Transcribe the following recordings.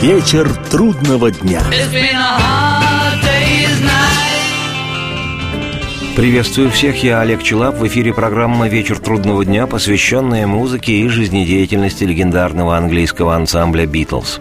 Вечер трудного дня. Приветствую всех, я Олег Челап. В эфире программа «Вечер трудного дня», посвященная музыке и жизнедеятельности легендарного английского ансамбля «Битлз».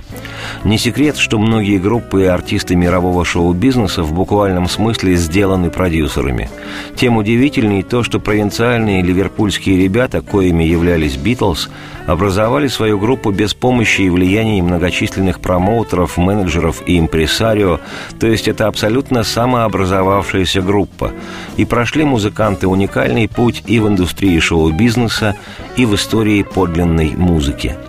Не секрет, что многие группы и артисты мирового шоу-бизнеса в буквальном смысле сделаны продюсерами. Тем удивительней то, что провинциальные ливерпульские ребята, коими являлись «Битлз», образовали свою группу без помощи и влияния многочисленных промоутеров, менеджеров и импресарио, то есть это абсолютно самообразовавшаяся группа. И прошли музыканты уникальный путь и в индустрии шоу-бизнеса, и в истории подлинной музыки –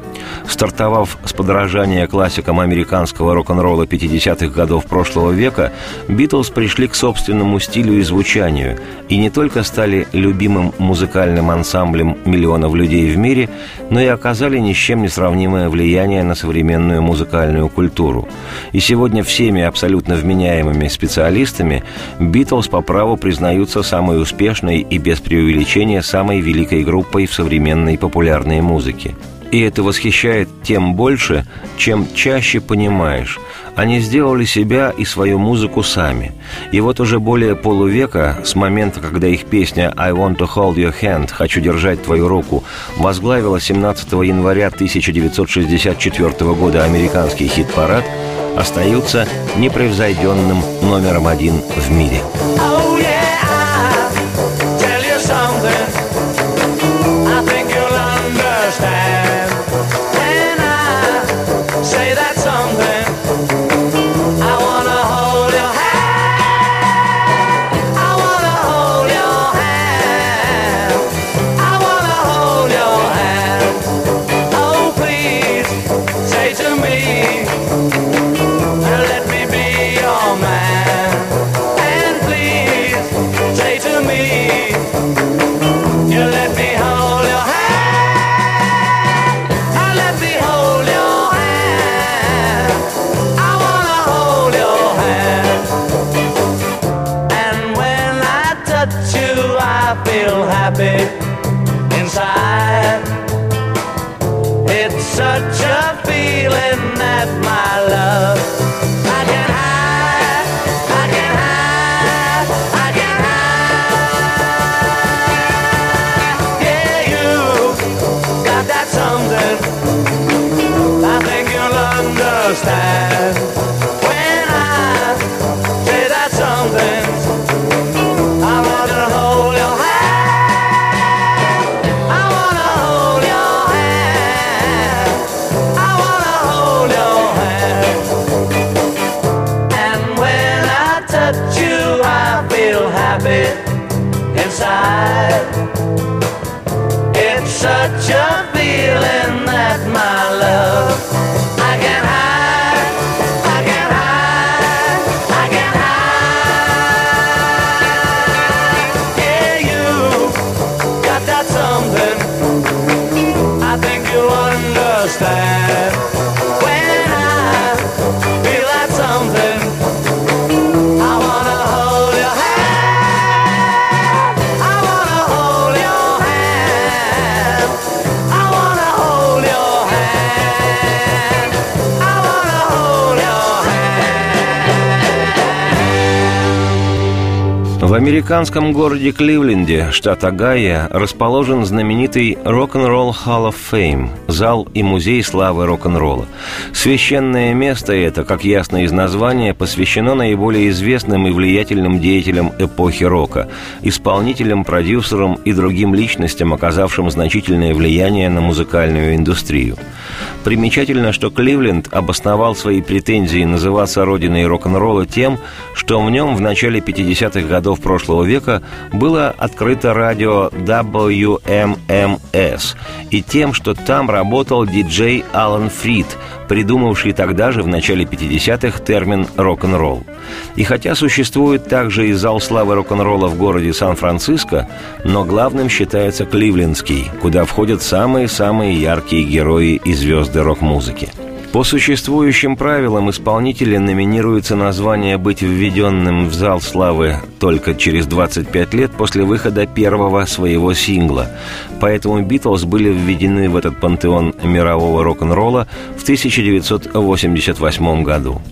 Стартовав с подражания классикам американского рок-н-ролла 50-х годов прошлого века, Битлз пришли к собственному стилю и звучанию и не только стали любимым музыкальным ансамблем миллионов людей в мире, но и оказали ни с чем не сравнимое влияние на современную музыкальную культуру. И сегодня всеми абсолютно вменяемыми специалистами Битлз по праву признаются самой успешной и без преувеличения самой великой группой в современной популярной музыке. И это восхищает тем больше, чем чаще понимаешь. Они сделали себя и свою музыку сами. И вот уже более полувека, с момента, когда их песня «I want to hold your hand» «Хочу держать твою руку» возглавила 17 января 1964 года американский хит-парад, остаются непревзойденным номером один в мире. I feel happy inside. It's such a американском городе Кливленде, штат Огайо, расположен знаменитый Rock'n'Roll Hall of Fame, зал и музей славы рок-н-ролла. Священное место это, как ясно из названия, посвящено наиболее известным и влиятельным деятелям эпохи рока, исполнителям, продюсерам и другим личностям, оказавшим значительное влияние на музыкальную индустрию. Примечательно, что Кливленд обосновал свои претензии называться родиной рок-н-ролла тем, что в нем в начале 50-х годов прошлого века было открыто радио WMMS, и тем, что там работал диджей Алан Фрид, придумавший тогда же в начале 50-х термин «рок-н-ролл». И хотя существует также и зал славы рок-н-ролла в городе Сан-Франциско, но главным считается Кливлендский, куда входят самые-самые яркие герои и звезды рок-музыки – по существующим правилам исполнители номинируются на звание быть введенным в зал славы только через 25 лет после выхода первого своего сингла. Поэтому «Битлз» были введены в этот пантеон мирового рок-н-ролла в 1988 году.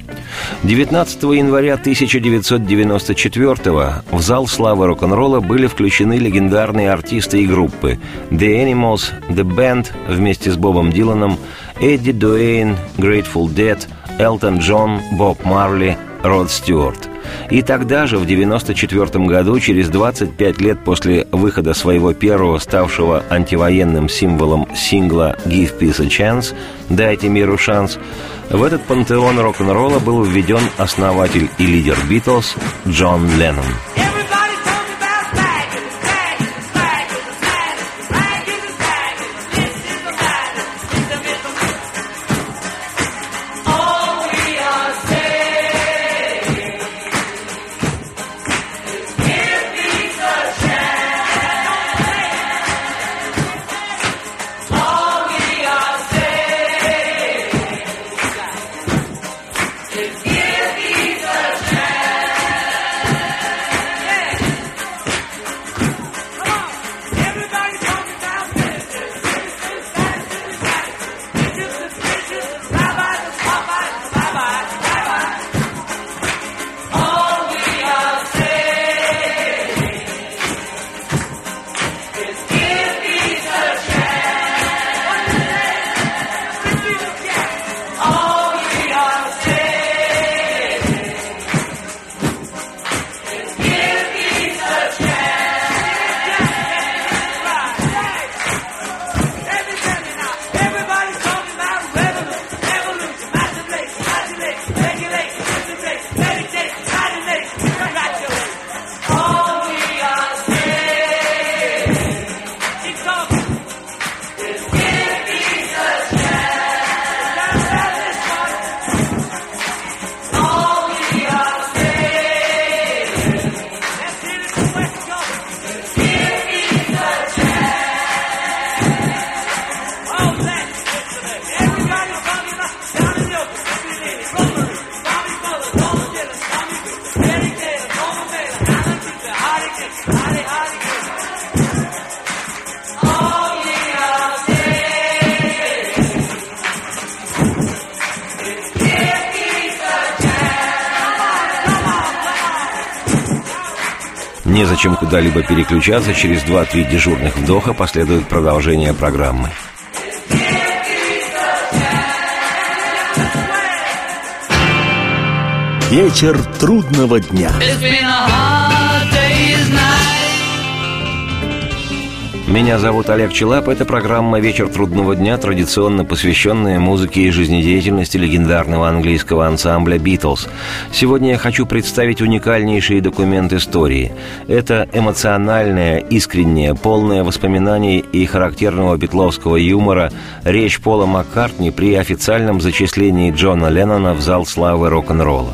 19 января 1994 в зал славы рок-н-ролла были включены легендарные артисты и группы The Animals, The Band вместе с Бобом Диланом, Эдди Дуэйн, Grateful Dead, Элтон Джон, Боб Марли, Род Стюарт. И тогда же, в 1994 году, через 25 лет после выхода своего первого, ставшего антивоенным символом сингла «Give Peace a Chance» «Дайте миру шанс», в этот пантеон рок-н-ролла был введен основатель и лидер «Битлз» Джон Леннон. Незачем куда-либо переключаться, через 2-3 дежурных вдоха последует продолжение программы. Вечер трудного дня. Меня зовут Олег Челап. Это программа «Вечер трудного дня», традиционно посвященная музыке и жизнедеятельности легендарного английского ансамбля «Битлз». Сегодня я хочу представить уникальнейший документ истории. Это эмоциональная, искренняя, полная воспоминаний и характерного битловского юмора речь Пола Маккартни при официальном зачислении Джона Леннона в зал славы рок-н-ролла.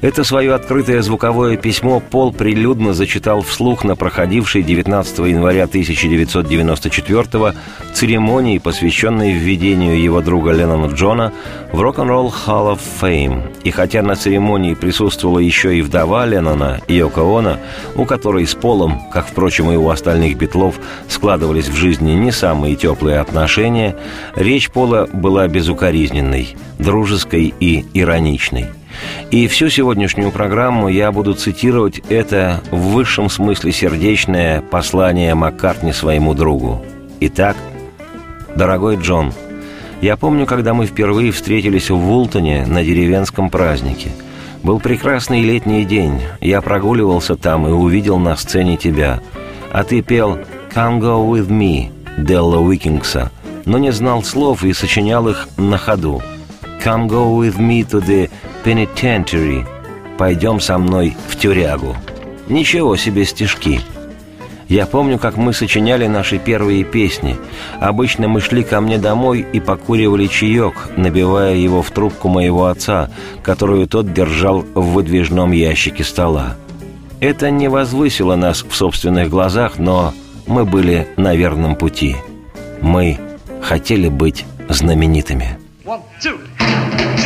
Это свое открытое звуковое письмо Пол прилюдно зачитал вслух на проходившей 19 января 1994 церемонии, посвященной введению его друга Леннона Джона в Rock'n'Roll Hall of Fame. И хотя на церемонии присутствовала еще и вдова Леннона, Йоко Оно, у которой с Полом, как, впрочем, и у остальных битлов, складывались в жизни не самые теплые отношения, речь Пола была безукоризненной, дружеской и ироничной – и всю сегодняшнюю программу я буду цитировать это в высшем смысле сердечное послание Маккартни своему другу. Итак, дорогой Джон, я помню, когда мы впервые встретились в Вултоне на деревенском празднике. Был прекрасный летний день. Я прогуливался там и увидел на сцене тебя. А ты пел «Come go with me» Делла Уикингса, но не знал слов и сочинял их на ходу. «Come go with me to the Penitentiary. Пойдем со мной в тюрягу. Ничего себе стишки. Я помню, как мы сочиняли наши первые песни. Обычно мы шли ко мне домой и покуривали чаек, набивая его в трубку моего отца, которую тот держал в выдвижном ящике стола. Это не возвысило нас в собственных глазах, но мы были на верном пути. Мы хотели быть знаменитыми. One, two. Thank you.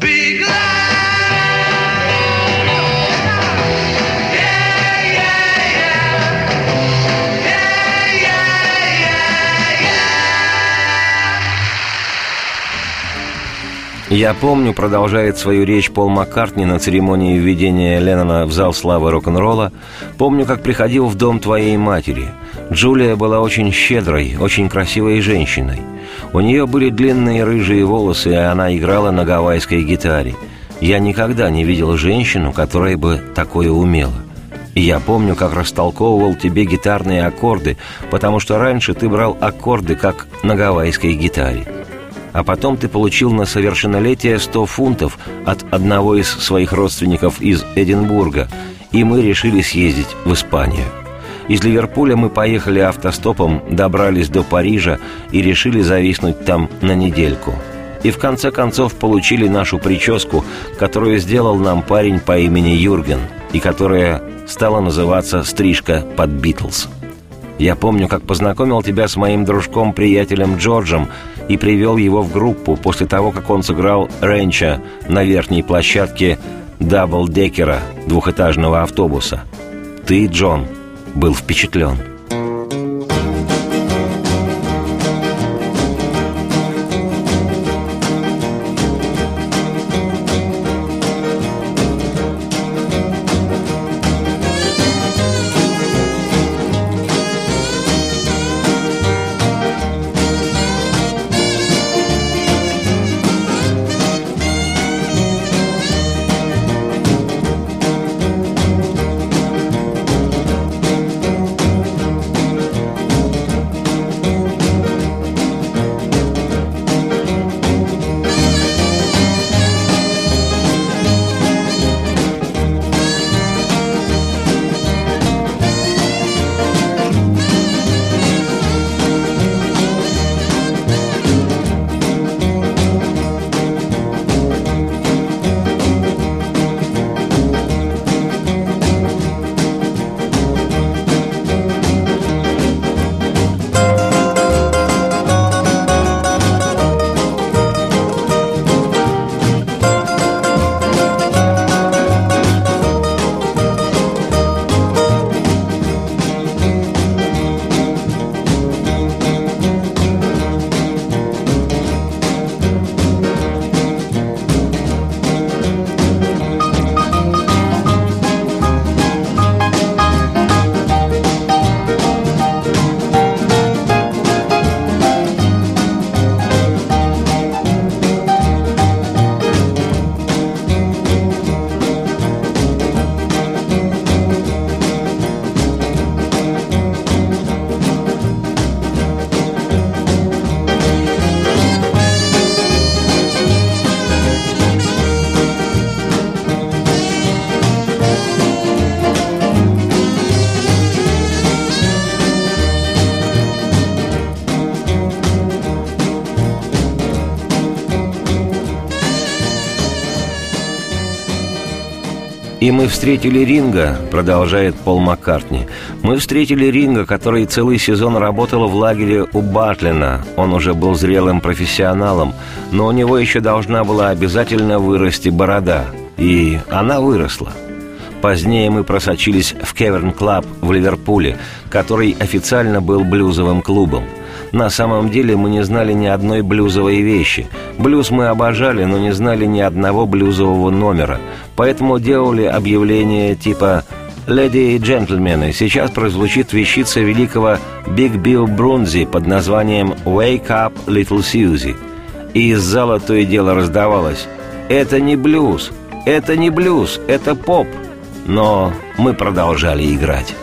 Be glad. Я помню, продолжает свою речь Пол Маккартни на церемонии введения Леннона в зал славы рок-н-ролла. Помню, как приходил в дом твоей матери. Джулия была очень щедрой, очень красивой женщиной. У нее были длинные рыжие волосы, и она играла на гавайской гитаре. Я никогда не видел женщину, которая бы такое умела. И я помню, как растолковывал тебе гитарные аккорды, потому что раньше ты брал аккорды, как на гавайской гитаре а потом ты получил на совершеннолетие 100 фунтов от одного из своих родственников из Эдинбурга, и мы решили съездить в Испанию. Из Ливерпуля мы поехали автостопом, добрались до Парижа и решили зависнуть там на недельку. И в конце концов получили нашу прическу, которую сделал нам парень по имени Юрген, и которая стала называться «Стрижка под Битлз». Я помню, как познакомил тебя с моим дружком-приятелем Джорджем и привел его в группу после того, как он сыграл Ренча на верхней площадке даблдекера двухэтажного автобуса. Ты, Джон, был впечатлен – И мы встретили Ринго, продолжает Пол Маккартни. Мы встретили Ринго, который целый сезон работал в лагере у Батлина. Он уже был зрелым профессионалом, но у него еще должна была обязательно вырасти борода. И она выросла. Позднее мы просочились в Cavern Club в Ливерпуле, который официально был блюзовым клубом – на самом деле мы не знали ни одной блюзовой вещи. Блюз мы обожали, но не знали ни одного блюзового номера. Поэтому делали объявление типа «Леди и джентльмены, сейчас прозвучит вещица великого Биг Билл Брунзи под названием «Wake up, Little Susie». И из зала то и дело раздавалось «Это не блюз, это не блюз, это поп». Но мы продолжали играть.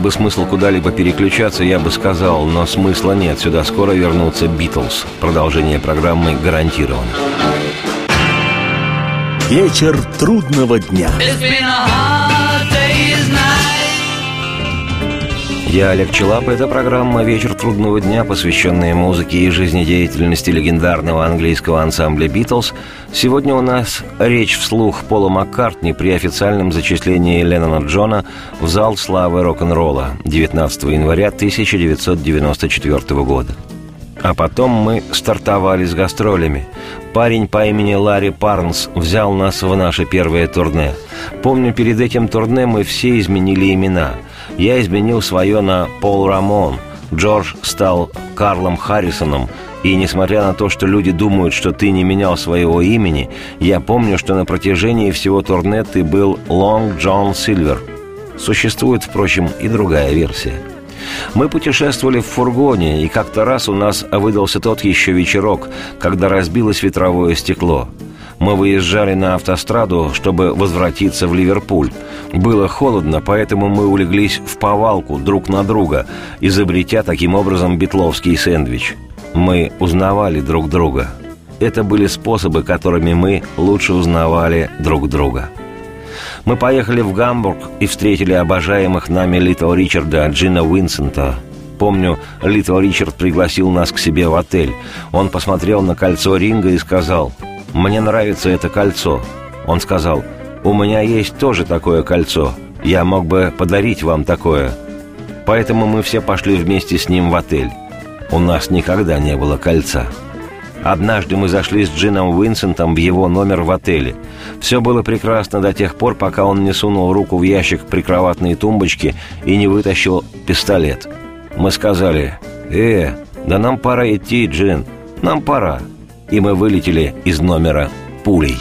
Бы смысл куда-либо переключаться, я бы сказал, но смысла нет. Сюда скоро вернутся Битлз. Продолжение программы гарантировано. Вечер трудного дня. Я Олег Челап. Это программа «Вечер трудного дня», посвященная музыке и жизнедеятельности легендарного английского ансамбля «Битлз». Сегодня у нас речь вслух Пола Маккартни при официальном зачислении Леннона Джона в зал славы рок-н-ролла 19 января 1994 года. А потом мы стартовали с гастролями. Парень по имени Ларри Парнс взял нас в наше первое турне. Помню, перед этим турне мы все изменили имена – я изменил свое на Пол Рамон. Джордж стал Карлом Харрисоном. И несмотря на то, что люди думают, что ты не менял своего имени, я помню, что на протяжении всего турне ты был Лонг Джон Сильвер. Существует, впрочем, и другая версия. Мы путешествовали в фургоне, и как-то раз у нас выдался тот еще вечерок, когда разбилось ветровое стекло – мы выезжали на автостраду, чтобы возвратиться в Ливерпуль. Было холодно, поэтому мы улеглись в повалку друг на друга, изобретя таким образом битловский сэндвич. Мы узнавали друг друга. Это были способы, которыми мы лучше узнавали друг друга. Мы поехали в Гамбург и встретили обожаемых нами Литл Ричарда Джина Уинсента. Помню, Литл Ричард пригласил нас к себе в отель. Он посмотрел на кольцо Ринго и сказал – «Мне нравится это кольцо». Он сказал, «У меня есть тоже такое кольцо. Я мог бы подарить вам такое». Поэтому мы все пошли вместе с ним в отель. У нас никогда не было кольца. Однажды мы зашли с Джином Уинсентом в его номер в отеле. Все было прекрасно до тех пор, пока он не сунул руку в ящик прикроватной тумбочки и не вытащил пистолет. Мы сказали, «Э, да нам пора идти, Джин, нам пора» и мы вылетели из номера пулей.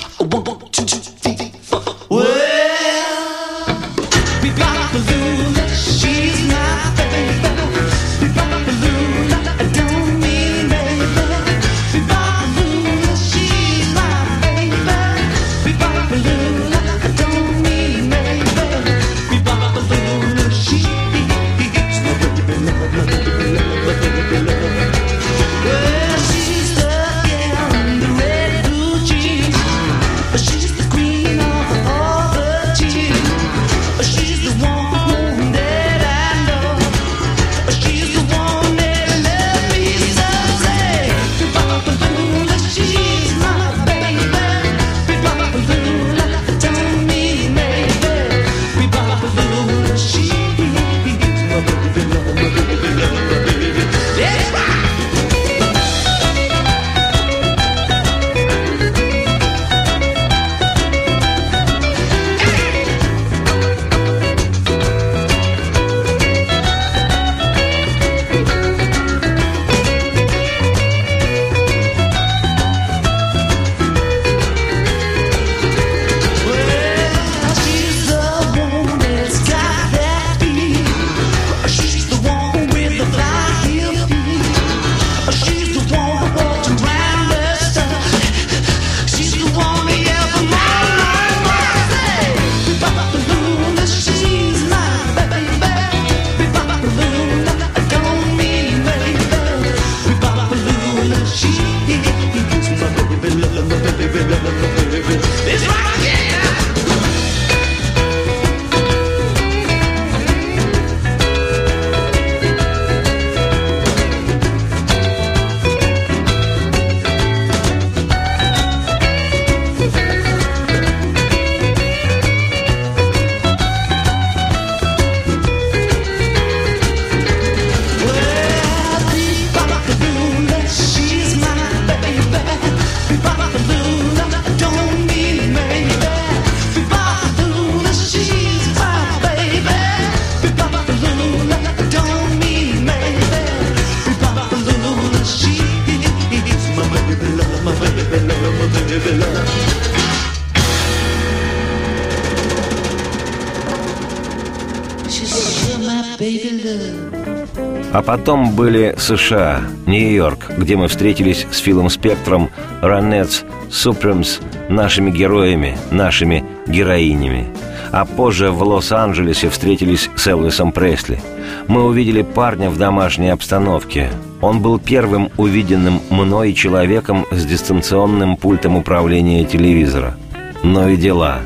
Потом были США, Нью-Йорк, где мы встретились с Филом Спектром, Ранетс, Супремс, нашими героями, нашими героинями. А позже в Лос-Анджелесе встретились с Элвисом Пресли. Мы увидели парня в домашней обстановке. Он был первым увиденным мной человеком с дистанционным пультом управления телевизора. Но и дела.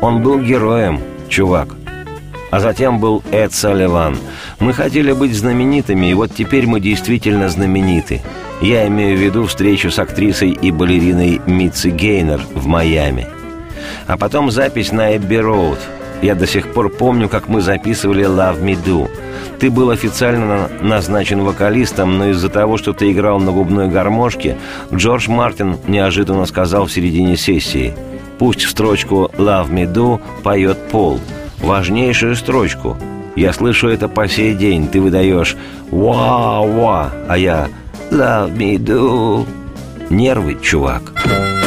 Он был героем, чувак. А затем был Эд Салливан. Мы хотели быть знаменитыми, и вот теперь мы действительно знамениты. Я имею в виду встречу с актрисой и балериной Митси Гейнер в Майами. А потом запись на Эбби Роуд. Я до сих пор помню, как мы записывали «Love Me Do». Ты был официально назначен вокалистом, но из-за того, что ты играл на губной гармошке, Джордж Мартин неожиданно сказал в середине сессии «Пусть в строчку «Love Me Do» поет Пол, важнейшую строчку. Я слышу это по сей день. Ты выдаешь «Ва-ва», а я «Love Me Do». Нервы, чувак. Чувак.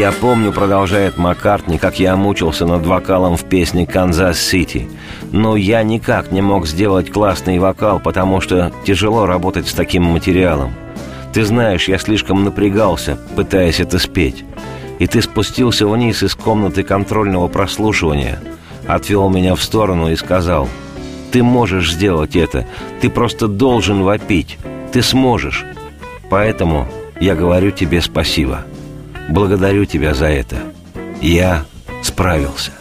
Я помню, продолжает Маккартни, как я мучился над вокалом в песне «Канзас-Сити». Но я никак не мог сделать классный вокал, потому что тяжело работать с таким материалом. Ты знаешь, я слишком напрягался, пытаясь это спеть. И ты спустился вниз из комнаты контрольного прослушивания, отвел меня в сторону и сказал, «Ты можешь сделать это, ты просто должен вопить, ты сможешь. Поэтому я говорю тебе спасибо». Благодарю тебя за это. Я справился.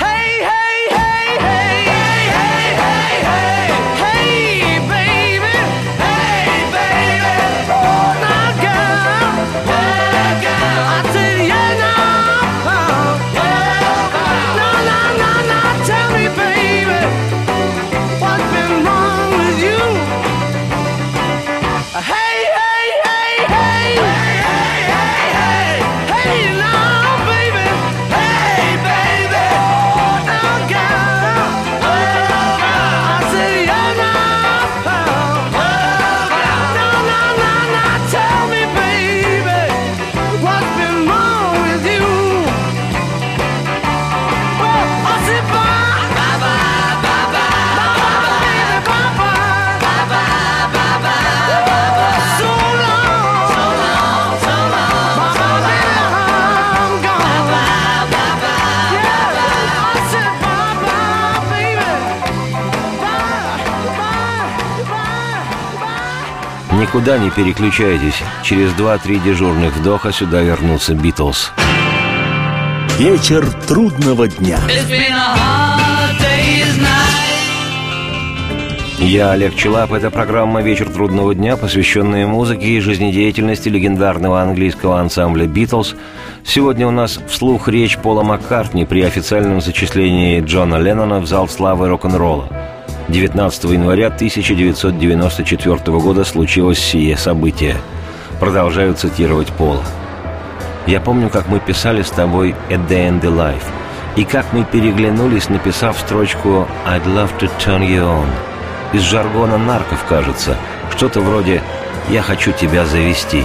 Никуда не переключайтесь. Через два-три дежурных вдоха сюда вернутся Битлз. Вечер трудного дня. Я Олег Челап. Это программа «Вечер трудного дня», посвященная музыке и жизнедеятельности легендарного английского ансамбля «Битлз». Сегодня у нас вслух речь Пола Маккартни при официальном зачислении Джона Леннона в зал славы рок-н-ролла. 19 января 1994 года случилось сие событие. Продолжаю цитировать Пола. «Я помню, как мы писали с тобой «A Day in the Life», и как мы переглянулись, написав строчку «I'd love to turn you on», из жаргона нарков, кажется. Что-то вроде «Я хочу тебя завести».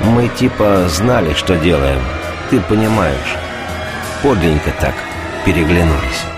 Мы типа знали, что делаем. Ты понимаешь. Подлинненько так переглянулись.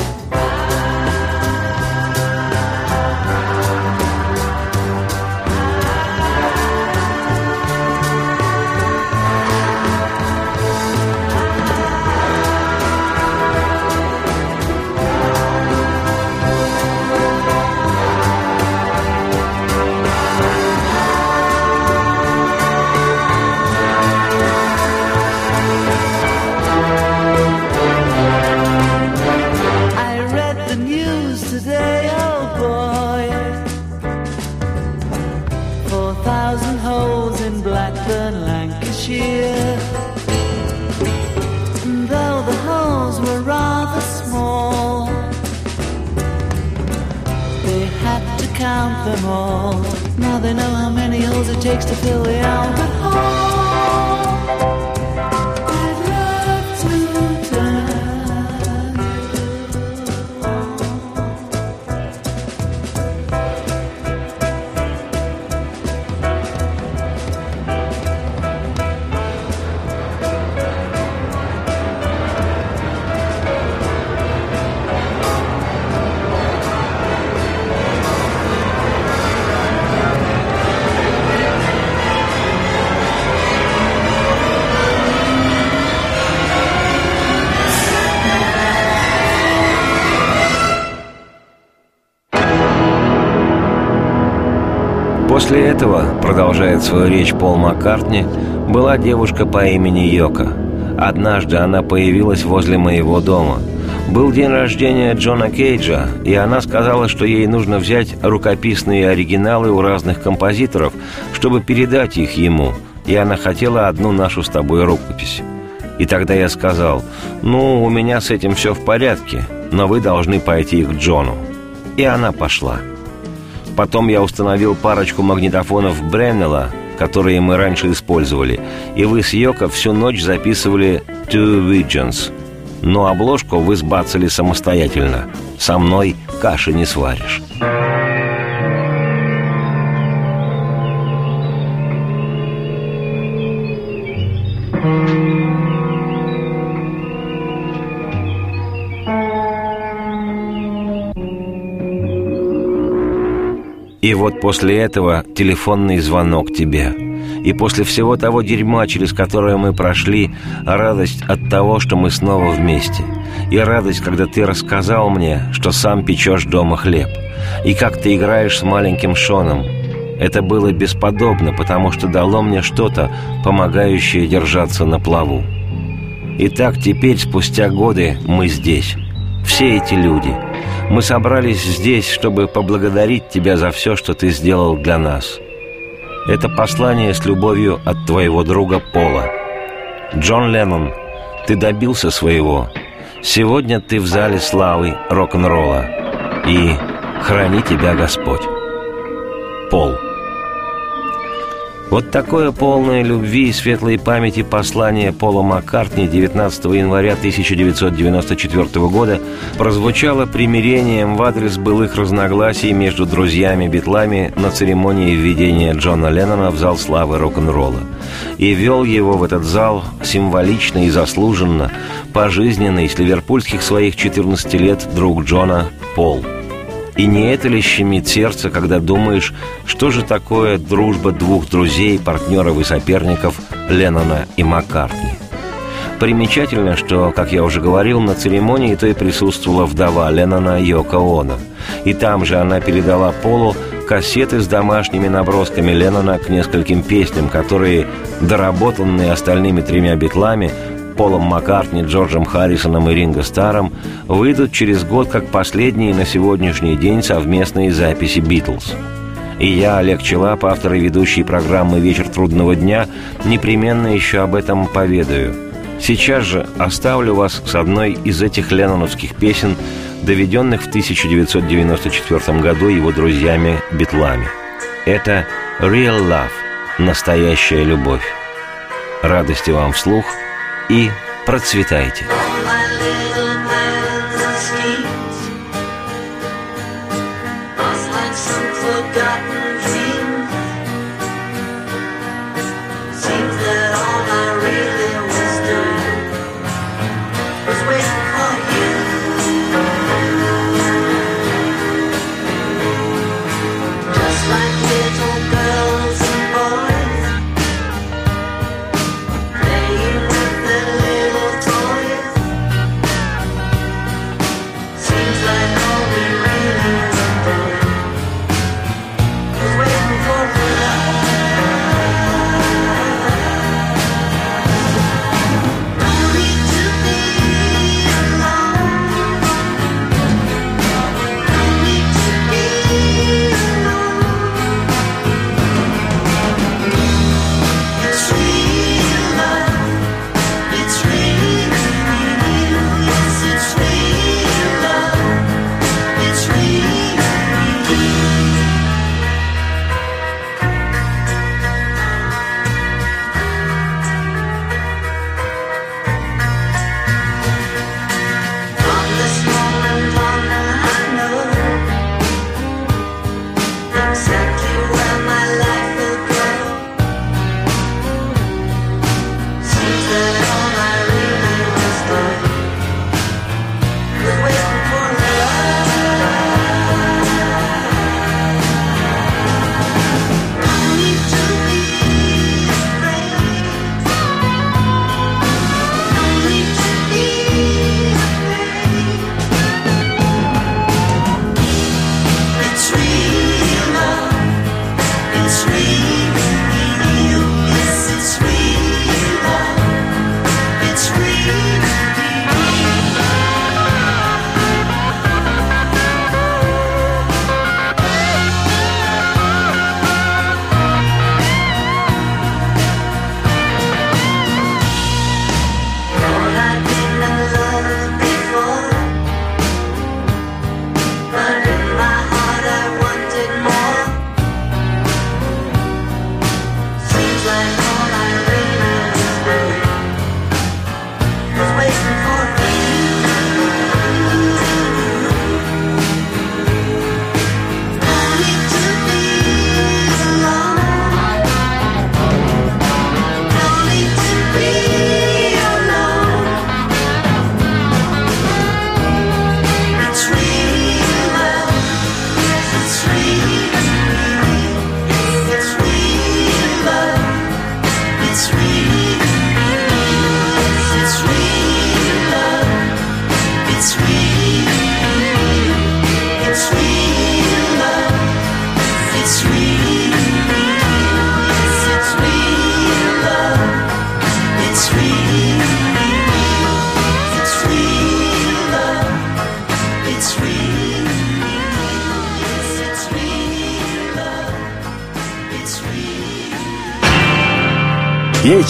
После этого, продолжает свою речь Пол Маккартни, была девушка по имени Йока. Однажды она появилась возле моего дома. Был день рождения Джона Кейджа, и она сказала, что ей нужно взять рукописные оригиналы у разных композиторов, чтобы передать их ему, и она хотела одну нашу с тобой рукопись. И тогда я сказал, ну, у меня с этим все в порядке, но вы должны пойти к Джону. И она пошла. Потом я установил парочку магнитофонов Бреннелла, которые мы раньше использовали, и вы с Йоко всю ночь записывали «Two Visions». Но обложку вы сбацали самостоятельно. Со мной каши не сваришь. И вот после этого телефонный звонок тебе. И после всего того дерьма, через которое мы прошли, радость от того, что мы снова вместе. И радость, когда ты рассказал мне, что сам печешь дома хлеб. И как ты играешь с маленьким Шоном. Это было бесподобно, потому что дало мне что-то, помогающее держаться на плаву. Итак, теперь, спустя годы, мы здесь. Все эти люди — мы собрались здесь, чтобы поблагодарить тебя за все, что ты сделал для нас. Это послание с любовью от твоего друга Пола. Джон Леннон, ты добился своего. Сегодня ты в зале славы рок-н-ролла. И храни тебя Господь. Вот такое полное любви и светлой памяти послание Пола Маккартни 19 января 1994 года прозвучало примирением в адрес былых разногласий между друзьями-битлами на церемонии введения Джона Леннона в зал славы рок-н-ролла. И вел его в этот зал символично и заслуженно, пожизненно из ливерпульских своих 14 лет друг Джона Пол – и не это ли щемит сердце, когда думаешь, что же такое дружба двух друзей, партнеров и соперников Леннона и Маккартни? Примечательно, что, как я уже говорил, на церемонии той присутствовала вдова Леннона Йоко Оно. И там же она передала Полу кассеты с домашними набросками Леннона к нескольким песням, которые, доработанные остальными тремя битлами, Полом Маккартни, Джорджем Харрисоном и Ринго Старом выйдут через год как последние на сегодняшний день совместные записи «Битлз». И я, Олег Челап, автор и ведущий программы «Вечер трудного дня», непременно еще об этом поведаю. Сейчас же оставлю вас с одной из этих ленноновских песен, доведенных в 1994 году его друзьями-битлами. Это «Real Love» – «Настоящая любовь». Радости вам вслух – и процветайте.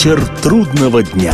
Вечер трудного дня.